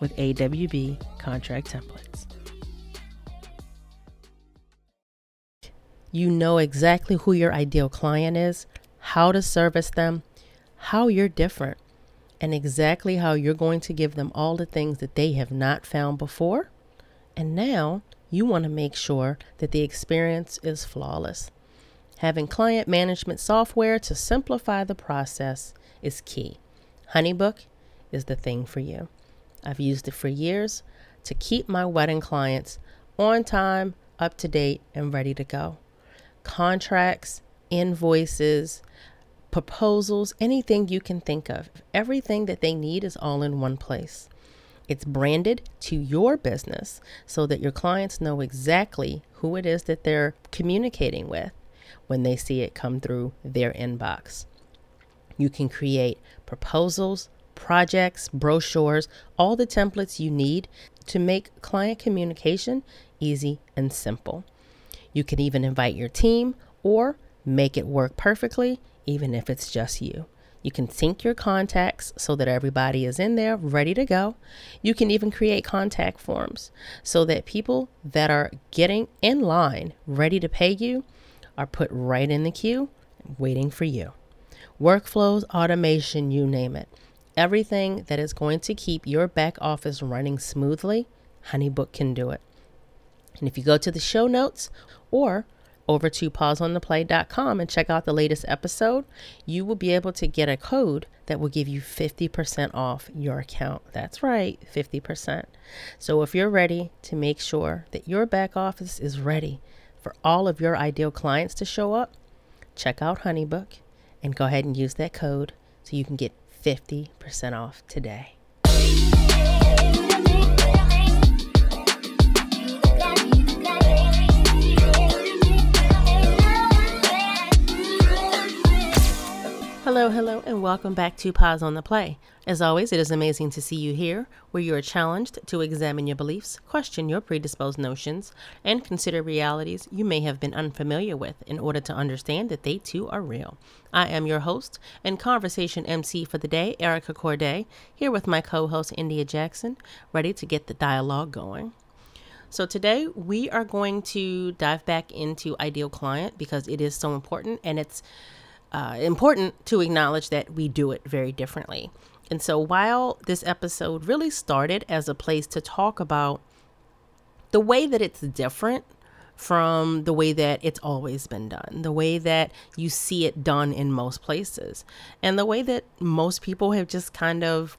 with AWB contract templates. You know exactly who your ideal client is, how to service them, how you're different, and exactly how you're going to give them all the things that they have not found before. And now you want to make sure that the experience is flawless. Having client management software to simplify the process is key. Honeybook is the thing for you. I've used it for years to keep my wedding clients on time, up to date, and ready to go contracts, invoices, proposals, anything you can think of. Everything that they need is all in one place. It's branded to your business so that your clients know exactly who it is that they're communicating with when they see it come through their inbox. You can create proposals, projects, brochures, all the templates you need to make client communication easy and simple. You can even invite your team or make it work perfectly, even if it's just you. You can sync your contacts so that everybody is in there ready to go. You can even create contact forms so that people that are getting in line ready to pay you are put right in the queue waiting for you. Workflows, automation, you name it. Everything that is going to keep your back office running smoothly, Honeybook can do it. And if you go to the show notes or over to pauseontheplay.com and check out the latest episode, you will be able to get a code that will give you 50% off your account. That's right, 50%. So if you're ready to make sure that your back office is ready for all of your ideal clients to show up, check out Honeybook and go ahead and use that code so you can get 50% off today. Hello, hello, and welcome back to Pause on the Play. As always, it is amazing to see you here, where you are challenged to examine your beliefs, question your predisposed notions, and consider realities you may have been unfamiliar with in order to understand that they too are real. I am your host and conversation MC for the day, Erica Courdae, here with my co host, India Jackson, ready to get the dialogue going. So, today we are going to dive back into Ideal Client because it is so important and it's uh, important to acknowledge that we do it very differently. And so, while this episode really started as a place to talk about the way that it's different from the way that it's always been done, the way that you see it done in most places, and the way that most people have just kind of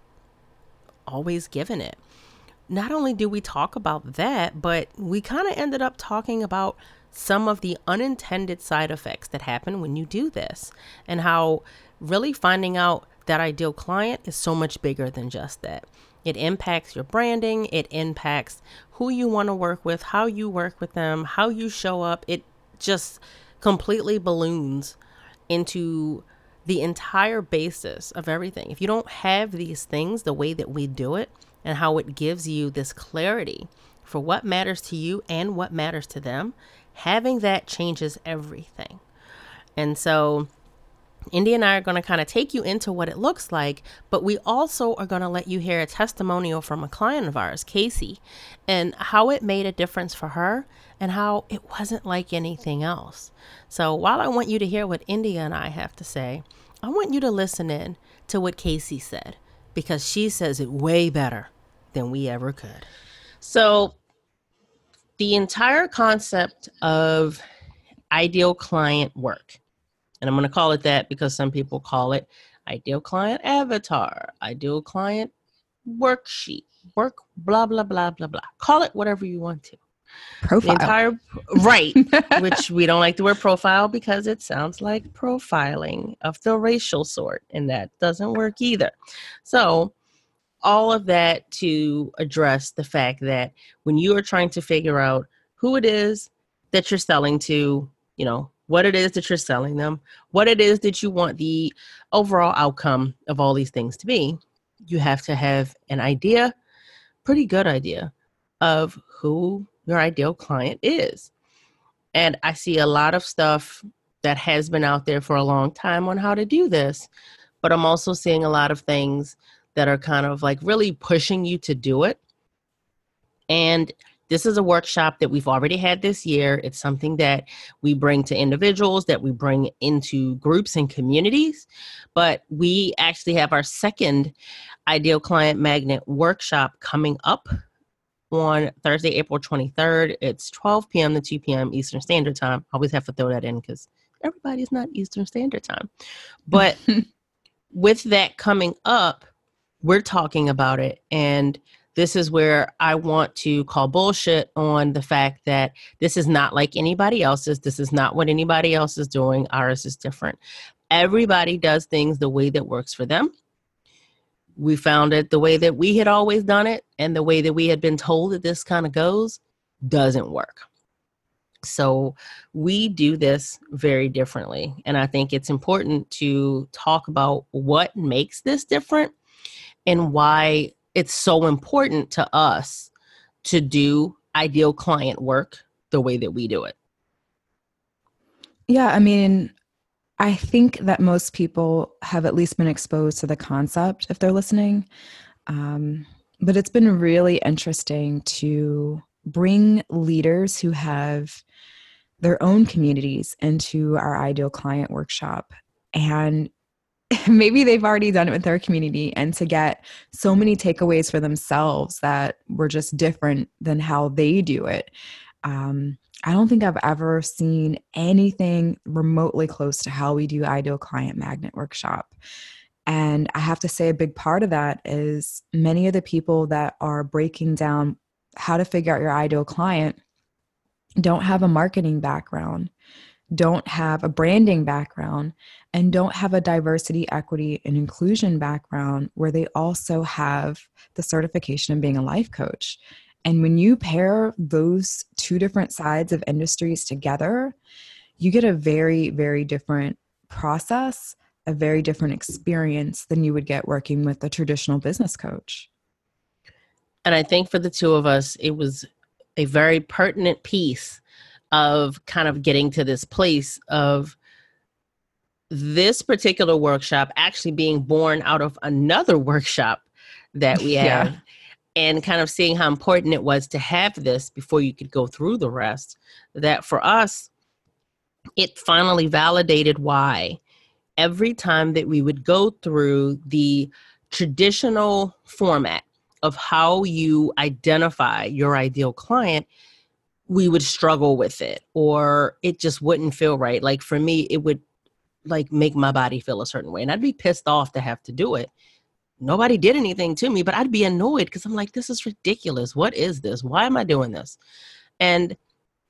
always given it. Not only do we talk about that, but we kind of ended up talking about some of the unintended side effects that happen when you do this, and how really finding out that ideal client is so much bigger than just that. It impacts your branding, it impacts who you want to work with, how you work with them, how you show up. It just completely balloons into the entire basis of everything. If you don't have these things the way that we do it and how it gives you this clarity for what matters to you and what matters to them, having that changes everything. And so, Indy and I are going to kind of take you into what it looks like, but we also are going to let you hear a testimonial from a client of ours, Casey, and how it made a difference for her and how it wasn't like anything else. So while I want you to hear what India and I have to say, I want you to listen in to what Casey said because she says it way better than we ever could. So the entire concept of ideal client work, and I'm going to call it that because some people call it ideal client avatar, ideal client worksheet, work, blah, blah, blah, blah, blah. Call it whatever you want to. Profile. The entire, right, which we don't like the word profile because it sounds like profiling of the racial sort, and that doesn't work either. So, all of that to address the fact that when you are trying to figure out who it is that you're selling to, you know, what it is that you're selling them, what it is that you want the overall outcome of all these things to be, you have to have an idea, pretty good idea, of who your ideal client is. And I see a lot of stuff that has been out there for a long time on how to do this, but I'm also seeing a lot of things that are kind of like really pushing you to do it. And this is a workshop that we've already had this year. It's something that we bring to individuals, that we bring into groups and communities. But we actually have our second Ideal Client Magnet workshop coming up on Thursday, April 23rd. It's 12 p.m. to 2 p.m. Eastern Standard Time. I always have to throw that in because everybody's not Eastern Standard Time. But with that coming up, we're talking about it. And this is where I want to call bullshit on the fact that this is not like anybody else's. This is not what anybody else is doing. Ours is different. Everybody does things the way that works for them. We found it the way that we had always done it and the way that we had been told that this kind of goes doesn't work. So we do this very differently. And I think it's important to talk about what makes this different and why it's so important to us to do ideal client work the way that we do it. Yeah, I mean, I think that most people have at least been exposed to the concept if they're listening. Um, but it's been really interesting to bring leaders who have their own communities into our ideal client workshop and maybe they've already done it with their community and to get so many takeaways for themselves that were just different than how they do it. Um, i don't think i've ever seen anything remotely close to how we do ideal client magnet workshop. And i have to say a big part of that is many of the people that are breaking down how to figure out your ideal client don't have a marketing background don't have a branding background and don't have a diversity, equity, and inclusion background where they also have the certification of being a life coach. And when you pair those two different sides of industries together, you get a very, very different process, a very different experience than you would get working with a traditional business coach. And I think for the two of us, it was a very pertinent piece of kind of getting to this place of this particular workshop actually being born out of another workshop that we had yeah. and kind of seeing how important it was to have this before you could go through the rest that for us it finally validated why every time that we would go through the traditional format of how you identify your ideal client we would struggle with it or it just wouldn't feel right. Like for me, it would like make my body feel a certain way and I'd be pissed off to have to do it. Nobody did anything to me, but I'd be annoyed because I'm like, this is ridiculous. What is this? Why am I doing this? And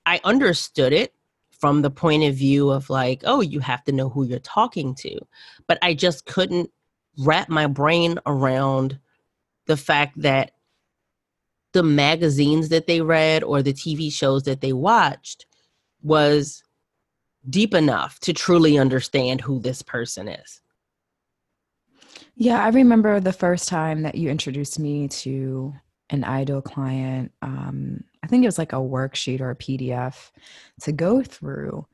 I understood it from the point of view of like, oh, you have to know who you're talking to. But I just couldn't wrap my brain around the fact that the magazines that they read or the TV shows that they watched was deep enough to truly understand who this person is. Yeah, I remember the first time that you introduced me to an ideal client. Um, I think it was like a worksheet or a PDF to go through.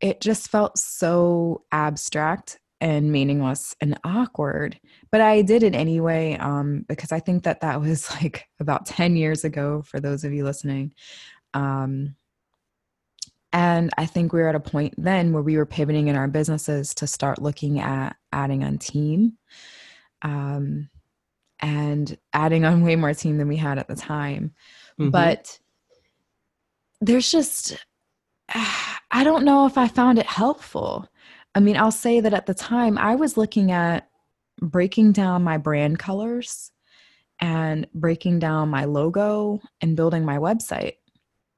It just felt so abstract and meaningless and awkward but i did it anyway um, because i think that that was like about 10 years ago for those of you listening um, and i think we were at a point then where we were pivoting in our businesses to start looking at adding on team um, and adding on way more team than we had at the time mm-hmm. but there's just, I don't know if I found it helpful. I mean, I'll say that at the time I was looking at breaking down my brand colors and breaking down my logo and building my website.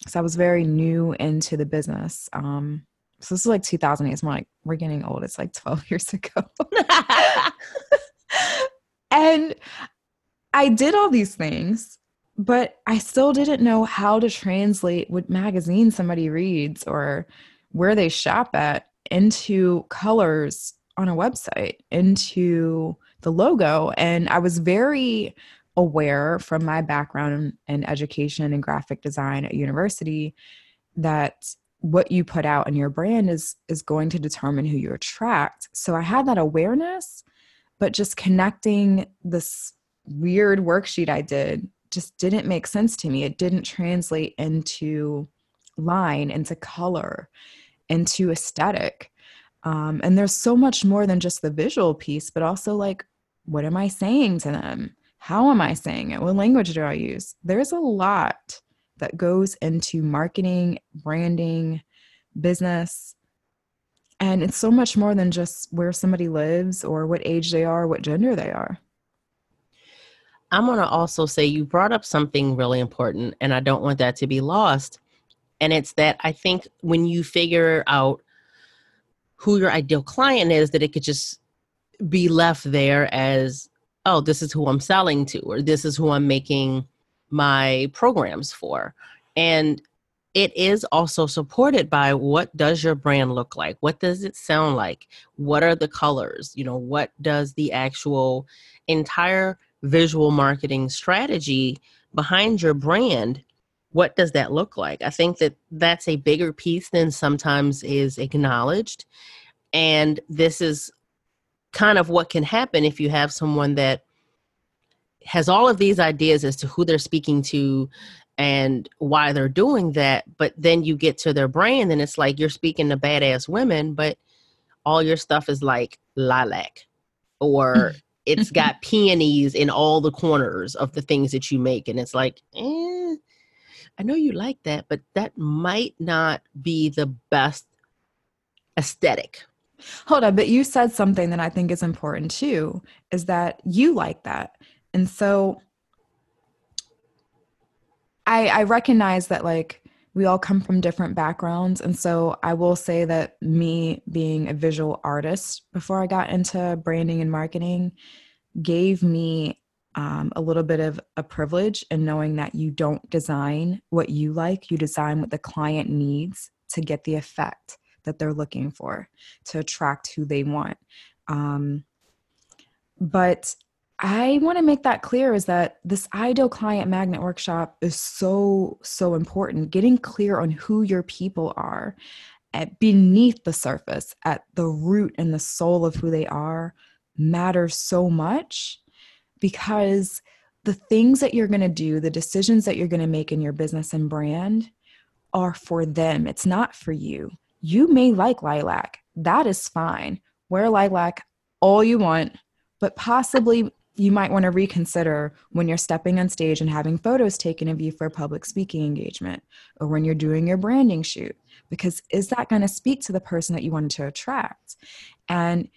So I was very new into the business. Um, so this is like 2008. It's more like we're getting old. It's like 12 years ago. and I did all these things, but I still didn't know how to translate what magazine somebody reads or where they shop at into colors on a website, into the logo. And I was very aware from my background in education and graphic design at university that what you put out in your brand is is going to determine who you attract so i had that awareness but just connecting this weird worksheet i did just didn't make sense to me it didn't translate into line into color into aesthetic um, and there's so much more than just the visual piece but also like what am i saying to them how am I saying it? What language do I use? There's a lot that goes into marketing, branding, business. And it's so much more than just where somebody lives or what age they are, what gender they are. I'm going to also say you brought up something really important, and I don't want that to be lost. And it's that I think when you figure out who your ideal client is, that it could just be left there as oh, this is who I'm selling to, or this is who I'm making my programs for. And it is also supported by what does your brand look like? What does it sound like? What are the colors? You know, what does the actual entire visual marketing strategy behind your brand what does that look like? I think that that's a bigger piece than sometimes is acknowledged and this is kind of what can happen if you have someone that has all of these ideas as to who they're speaking to and why they're doing that but then you get to their brand and it's like you're speaking to badass women but all your stuff is like lilac or it's got peonies in all the corners of the things that you make and it's like eh, i know you like that but that might not be the best aesthetic Hold on, but you said something that I think is important too is that you like that. And so I I recognize that like we all come from different backgrounds and so I will say that me being a visual artist before I got into branding and marketing gave me um, a little bit of a privilege in knowing that you don't design what you like, you design what the client needs to get the effect that they're looking for to attract who they want. Um, but I want to make that clear is that this ideal client magnet workshop is so, so important. Getting clear on who your people are at beneath the surface, at the root and the soul of who they are, matters so much because the things that you're going to do, the decisions that you're going to make in your business and brand are for them. It's not for you you may like lilac. That is fine. Wear lilac all you want, but possibly you might want to reconsider when you're stepping on stage and having photos taken of you for a public speaking engagement or when you're doing your branding shoot because is that going to speak to the person that you wanted to attract and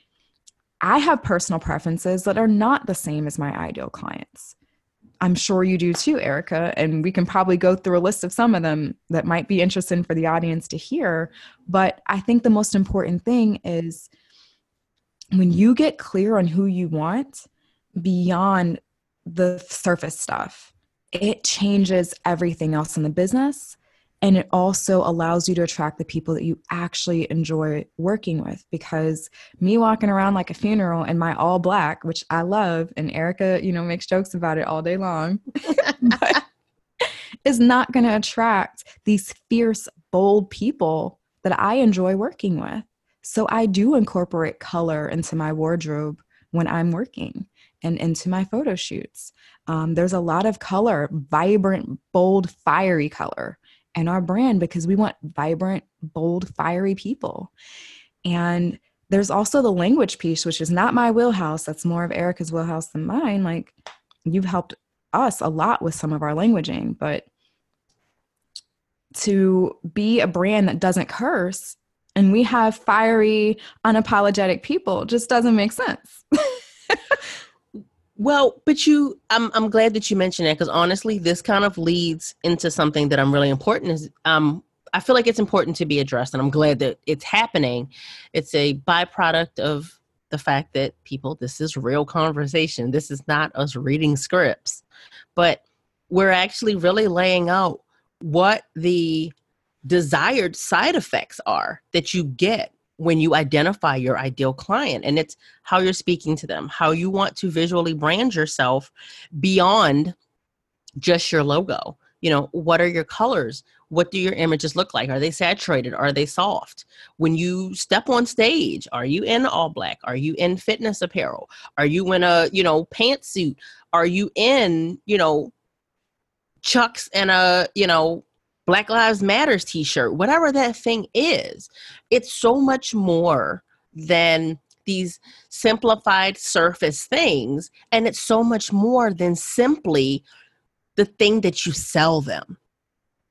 i have personal preferences that are not the same as my ideal clients I'm sure you do too, Erica. And we can probably go through a list of some of them that might be interesting for the audience to hear. But I think the most important thing is when you get clear on who you want beyond the surface stuff, it changes everything else in the business and it also allows you to attract the people that you actually enjoy working with because me walking around like a funeral in my all black which i love and erica you know makes jokes about it all day long is not going to attract these fierce bold people that i enjoy working with. So i do incorporate color into my wardrobe when i'm working and into my photo shoots. Um, there's a lot of color vibrant bold fiery color and our brand because we want vibrant, bold, fiery people. And there's also the language piece, which is not my wheelhouse. That's more of Erica's wheelhouse than mine. Like you've helped us a lot with some of our languaging, but to be a brand that doesn't curse and we have fiery, unapologetic people just doesn't make sense. well, but you, I'm, I'm glad that you mentioned that because honestly, this kind of leads into something that I'm really important is, um, I feel like it's important to be addressed, and I'm glad that it's happening. It's a byproduct of the fact that people, this is real conversation. This is not us reading scripts, but we're actually really laying out what the desired side effects are that you get when you identify your ideal client and it's how you're speaking to them how you want to visually brand yourself beyond just your logo. You know what are your colors? What do your images look like? Are they saturated? Are they soft? When you step on stage are you in all black? Are you in fitness apparel? Are you in a you know pantsuit? Are you in you know chucks and a you know Black Lives Matters t shirt, whatever that thing is, it's so much more than these simplified surface things. And it's so much more than simply the thing that you sell them.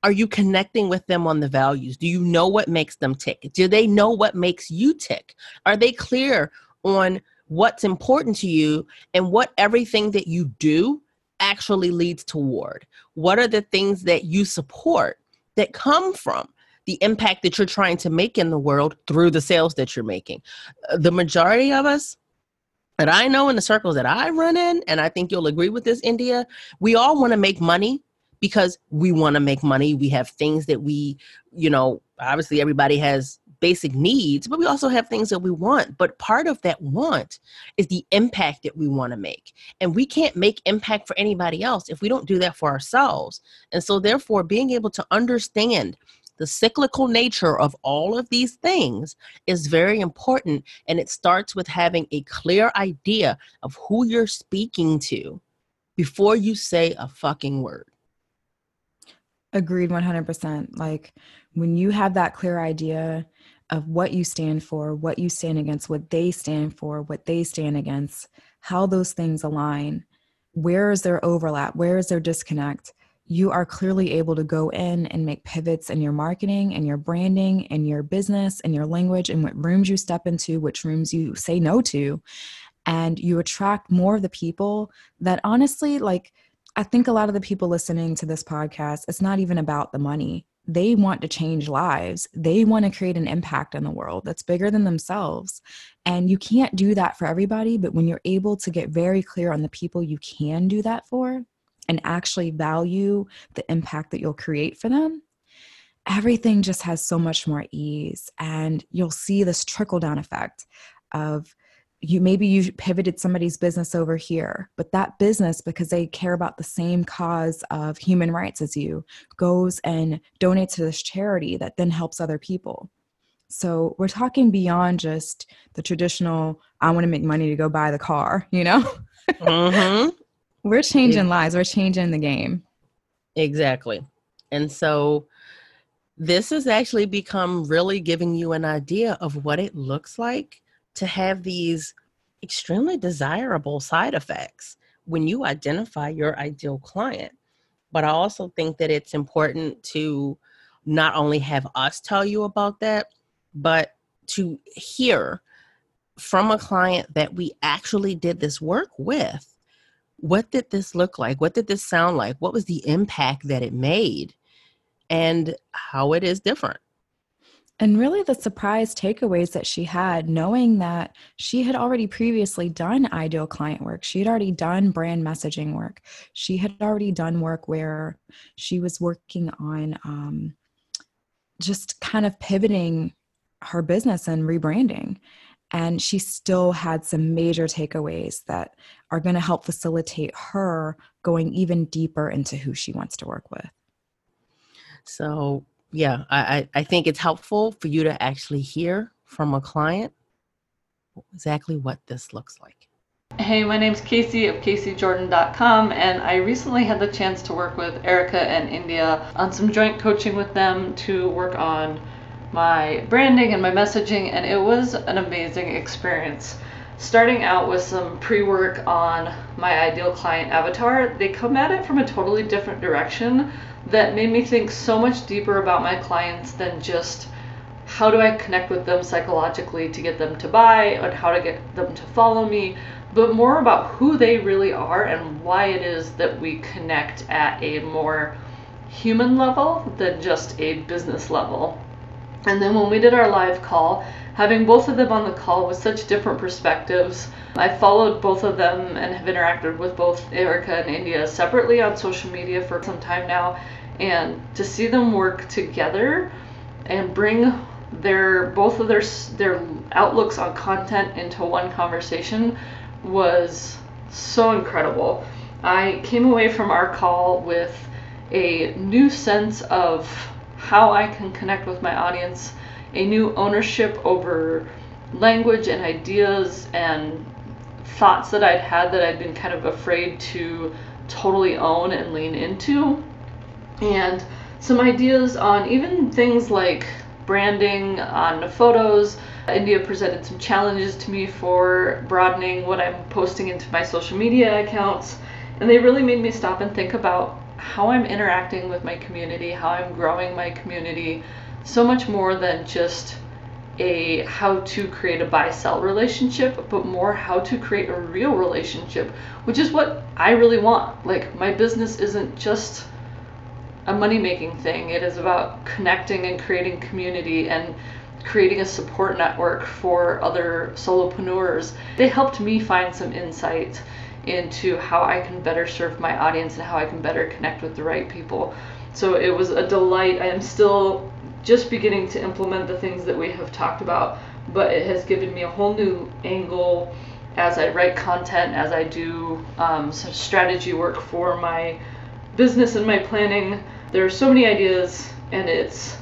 Are you connecting with them on the values? Do you know what makes them tick? Do they know what makes you tick? Are they clear on what's important to you and what everything that you do actually leads toward? What are the things that you support that come from the impact that you're trying to make in the world through the sales that you're making. Uh, the majority of us that I know in the circles that I run in, and I think you'll agree with this, India, we all want to make money because we want to make money. We have things that we, you know, obviously everybody has basic needs, but we also have things that we want. But part of that want is the impact that we want to make. And we can't make impact for anybody else if we don't do that for ourselves. And so, therefore, being able to understand the cyclical nature of all of these things is very important. And it starts with having a clear idea of who you're speaking to before you say a fucking word. Agreed 100%. Like when you have that clear idea of what you stand for, what you stand against, what they stand for, what they stand against, how those things align, where is their overlap, where is their disconnect, you are clearly able to go in and make pivots in your marketing and your branding and your business and your language and what rooms you step into, which rooms you say no to. And you attract more of the people that honestly, like, I think a lot of the people listening to this podcast, it's not even about the money they want to change lives. They want to create an impact in the world that's bigger than themselves. And you can't do that for everybody, but when you're able to get very clear on the people you can do that for and actually value the impact that you'll create for them, everything just has so much more ease. And you'll see this trickle down effect of you maybe you pivoted somebody's business over here but that business because they care about the same cause of human rights as you goes and donates to this charity that then helps other people. So we're talking beyond just the traditional i want to make money to go buy the car you know? Mm-hmm. we're changing lives we're changing the game. Exactly. And so this has actually become really giving you an idea of what it looks like to have these extremely desirable side effects when you identify your ideal client. But I also think that it's important to not only have us tell you about that, but to hear from a client that we actually did this work with. What did this look like? What did this sound like? What was the impact that it made? And how it is different. And really, the surprise takeaways that she had, knowing that she had already previously done ideal client work, she had already done brand messaging work, she had already done work where she was working on um, just kind of pivoting her business and rebranding. And she still had some major takeaways that are going to help facilitate her going even deeper into who she wants to work with. So, yeah, I, I think it's helpful for you to actually hear from a client exactly what this looks like. Hey, my name's Casey of CaseyJordan.com, and I recently had the chance to work with Erica and India on some joint coaching with them to work on my branding and my messaging, and it was an amazing experience. Starting out with some pre work on my ideal client avatar, they come at it from a totally different direction that made me think so much deeper about my clients than just how do I connect with them psychologically to get them to buy and how to get them to follow me, but more about who they really are and why it is that we connect at a more human level than just a business level. And then when we did our live call, having both of them on the call with such different perspectives, I followed both of them and have interacted with both Erica and India separately on social media for some time now. And to see them work together and bring their both of their their outlooks on content into one conversation was so incredible. I came away from our call with a new sense of how I can connect with my audience, a new ownership over language and ideas and thoughts that I'd had that I'd been kind of afraid to totally own and lean into, and some ideas on even things like branding on photos. India presented some challenges to me for broadening what I'm posting into my social media accounts, and they really made me stop and think about how I'm interacting with my community, how I'm growing my community, so much more than just a how to create a buy sell relationship, but more how to create a real relationship, which is what I really want. Like, my business isn't just a money making thing, it is about connecting and creating community and creating a support network for other solopreneurs. They helped me find some insight into how I can better serve my audience and how I can better connect with the right people. So it was a delight. I am still just beginning to implement the things that we have talked about, but it has given me a whole new angle as I write content, as I do um, some strategy work for my business and my planning. There are so many ideas, and it's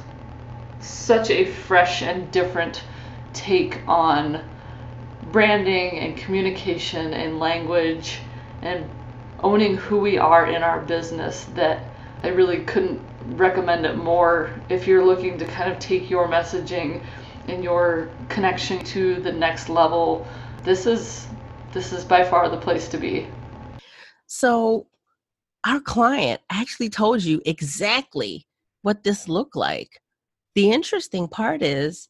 such a fresh and different take on branding and communication and language and owning who we are in our business that I really couldn't recommend it more if you're looking to kind of take your messaging and your connection to the next level. This is this is by far the place to be. So our client actually told you exactly what this looked like. The interesting part is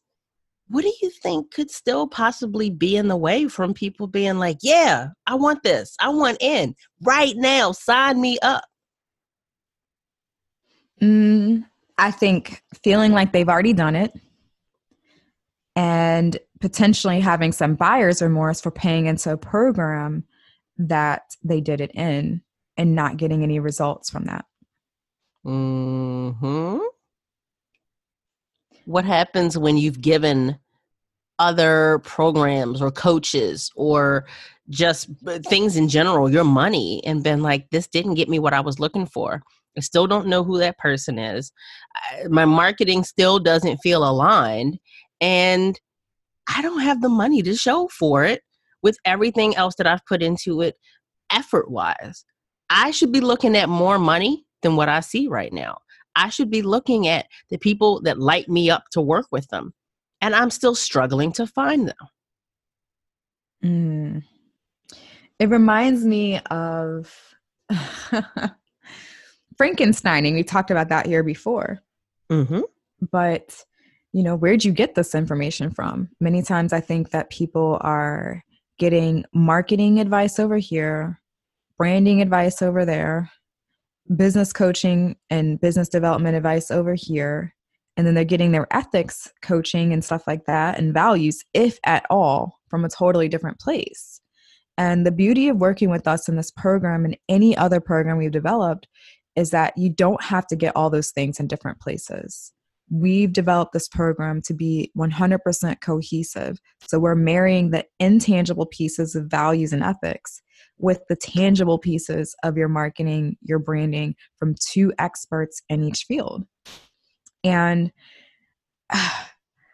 what do you think could still possibly be in the way from people being like, yeah, I want this. I want in right now. Sign me up. Mm, I think feeling like they've already done it and potentially having some buyer's remorse for paying into a program that they did it in and not getting any results from that. Hmm. What happens when you've given other programs or coaches or just uh, things in general, your money, and been like, this didn't get me what I was looking for? I still don't know who that person is. My marketing still doesn't feel aligned. And I don't have the money to show for it with everything else that I've put into it effort wise. I should be looking at more money than what I see right now. I should be looking at the people that light me up to work with them. And I'm still struggling to find them. Mm. It reminds me of Frankensteining. We talked about that here before. Mm-hmm. But, you know, where'd you get this information from? Many times I think that people are getting marketing advice over here, branding advice over there, business coaching and business development advice over here and then they're getting their ethics coaching and stuff like that and values if at all from a totally different place. And the beauty of working with us in this program and any other program we've developed is that you don't have to get all those things in different places. We've developed this program to be 100% cohesive. So we're marrying the intangible pieces of values and ethics with the tangible pieces of your marketing, your branding from two experts in each field. And uh,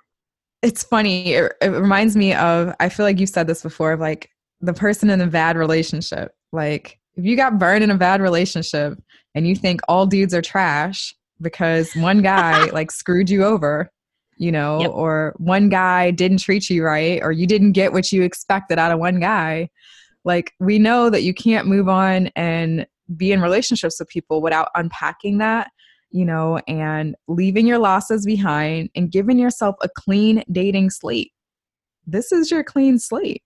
it's funny, it, it reminds me of, I feel like you've said this before, of like the person in a bad relationship. Like, if you got burned in a bad relationship and you think all dudes are trash because one guy like screwed you over, you know, yep. or one guy didn't treat you right, or you didn't get what you expected out of one guy, like we know that you can't move on and be in relationships with people without unpacking that you know, and leaving your losses behind and giving yourself a clean dating slate. This is your clean slate.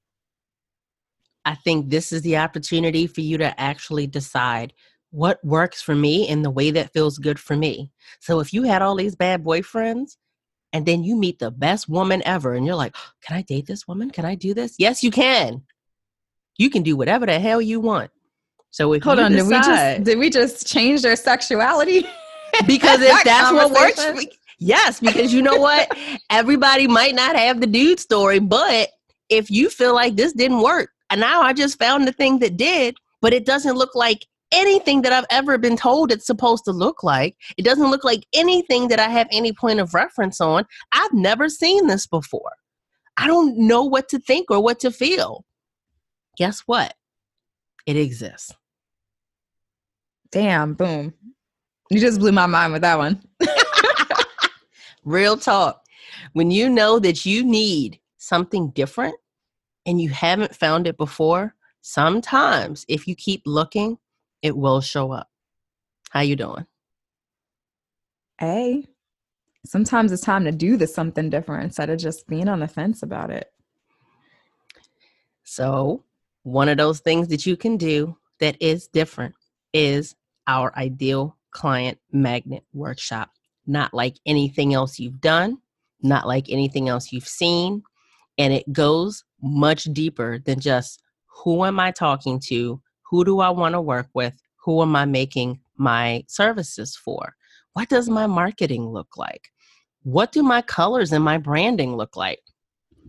I think this is the opportunity for you to actually decide what works for me in the way that feels good for me. So if you had all these bad boyfriends and then you meet the best woman ever and you're like, oh, can I date this woman? Can I do this? Yes, you can. You can do whatever the hell you want. So if hold on, decide, did we just did we just change their sexuality? because if that's what works, yes, because you know what, everybody might not have the dude story, but if you feel like this didn't work, and now I just found the thing that did, but it doesn't look like anything that I've ever been told it's supposed to look like. It doesn't look like anything that I have any point of reference on. I've never seen this before. I don't know what to think or what to feel. Guess what? It exists. Damn, boom. You just blew my mind with that one. Real talk. When you know that you need something different and you haven't found it before, sometimes if you keep looking, it will show up. How you doing? Hey. Sometimes it's time to do the something different instead of just being on the fence about it. So, one of those things that you can do that is different is our ideal client magnet workshop. Not like anything else you've done, not like anything else you've seen. And it goes much deeper than just who am I talking to? Who do I want to work with? Who am I making my services for? What does my marketing look like? What do my colors and my branding look like?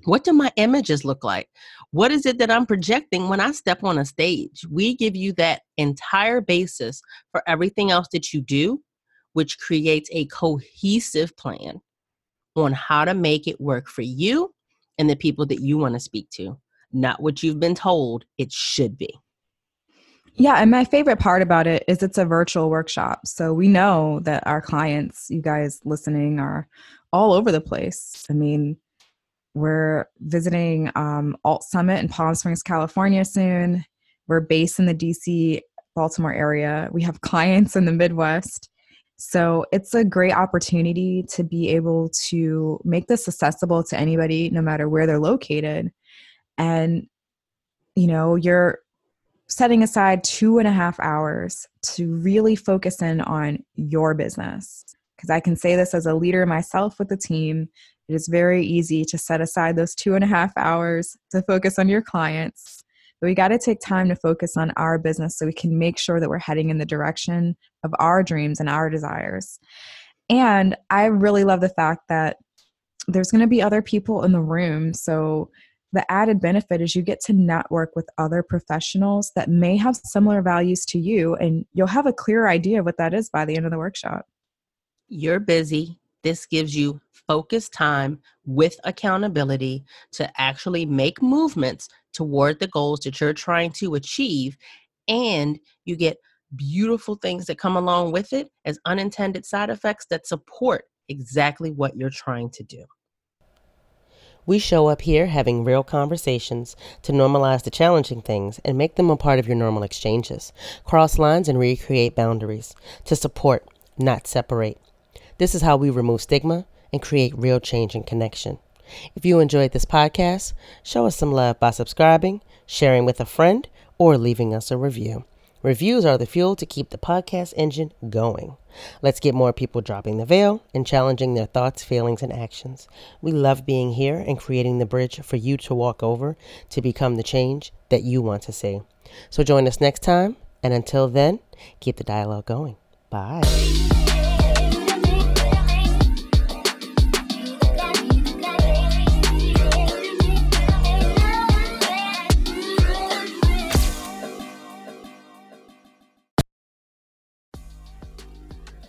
What do my images look like? What is it that I'm projecting when I step on a stage? We give you that entire basis for everything else that you do, which creates a cohesive plan on how to make it work for you and the people that you want to speak to, not what you've been told it should be. Yeah, and my favorite part about it is it's a virtual workshop. So we know that our clients, you guys listening, are all over the place. I mean, we're visiting um, Alt Summit in Palm Springs, California soon. We're based in the DC, Baltimore area. We have clients in the Midwest. So it's a great opportunity to be able to make this accessible to anybody, no matter where they're located. And, you know, you're setting aside two and a half hours to really focus in on your business. Because I can say this as a leader myself with the team it is very easy to set aside those two and a half hours to focus on your clients. But we got to take time to focus on our business so we can make sure that we're heading in the direction of our dreams and our desires. And I really love the fact that there's going to be other people in the room. So the added benefit is you get to network with other professionals that may have similar values to you, and you'll have a clear idea of what that is by the end of the workshop. You're busy. This gives you focused time with accountability to actually make movements toward the goals that you're trying to achieve. And you get beautiful things that come along with it as unintended side effects that support exactly what you're trying to do. We show up here having real conversations to normalize the challenging things and make them a part of your normal exchanges, cross lines and recreate boundaries to support, not separate. This is how we remove stigma and create real change and connection. If you enjoyed this podcast, show us some love by subscribing, sharing with a friend, or leaving us a review. Reviews are the fuel to keep the podcast engine going. Let's get more people dropping the veil and challenging their thoughts, feelings, and actions. We love being here and creating the bridge for you to walk over to become the change that you want to see. So join us next time, and until then, keep the dialogue going. Bye.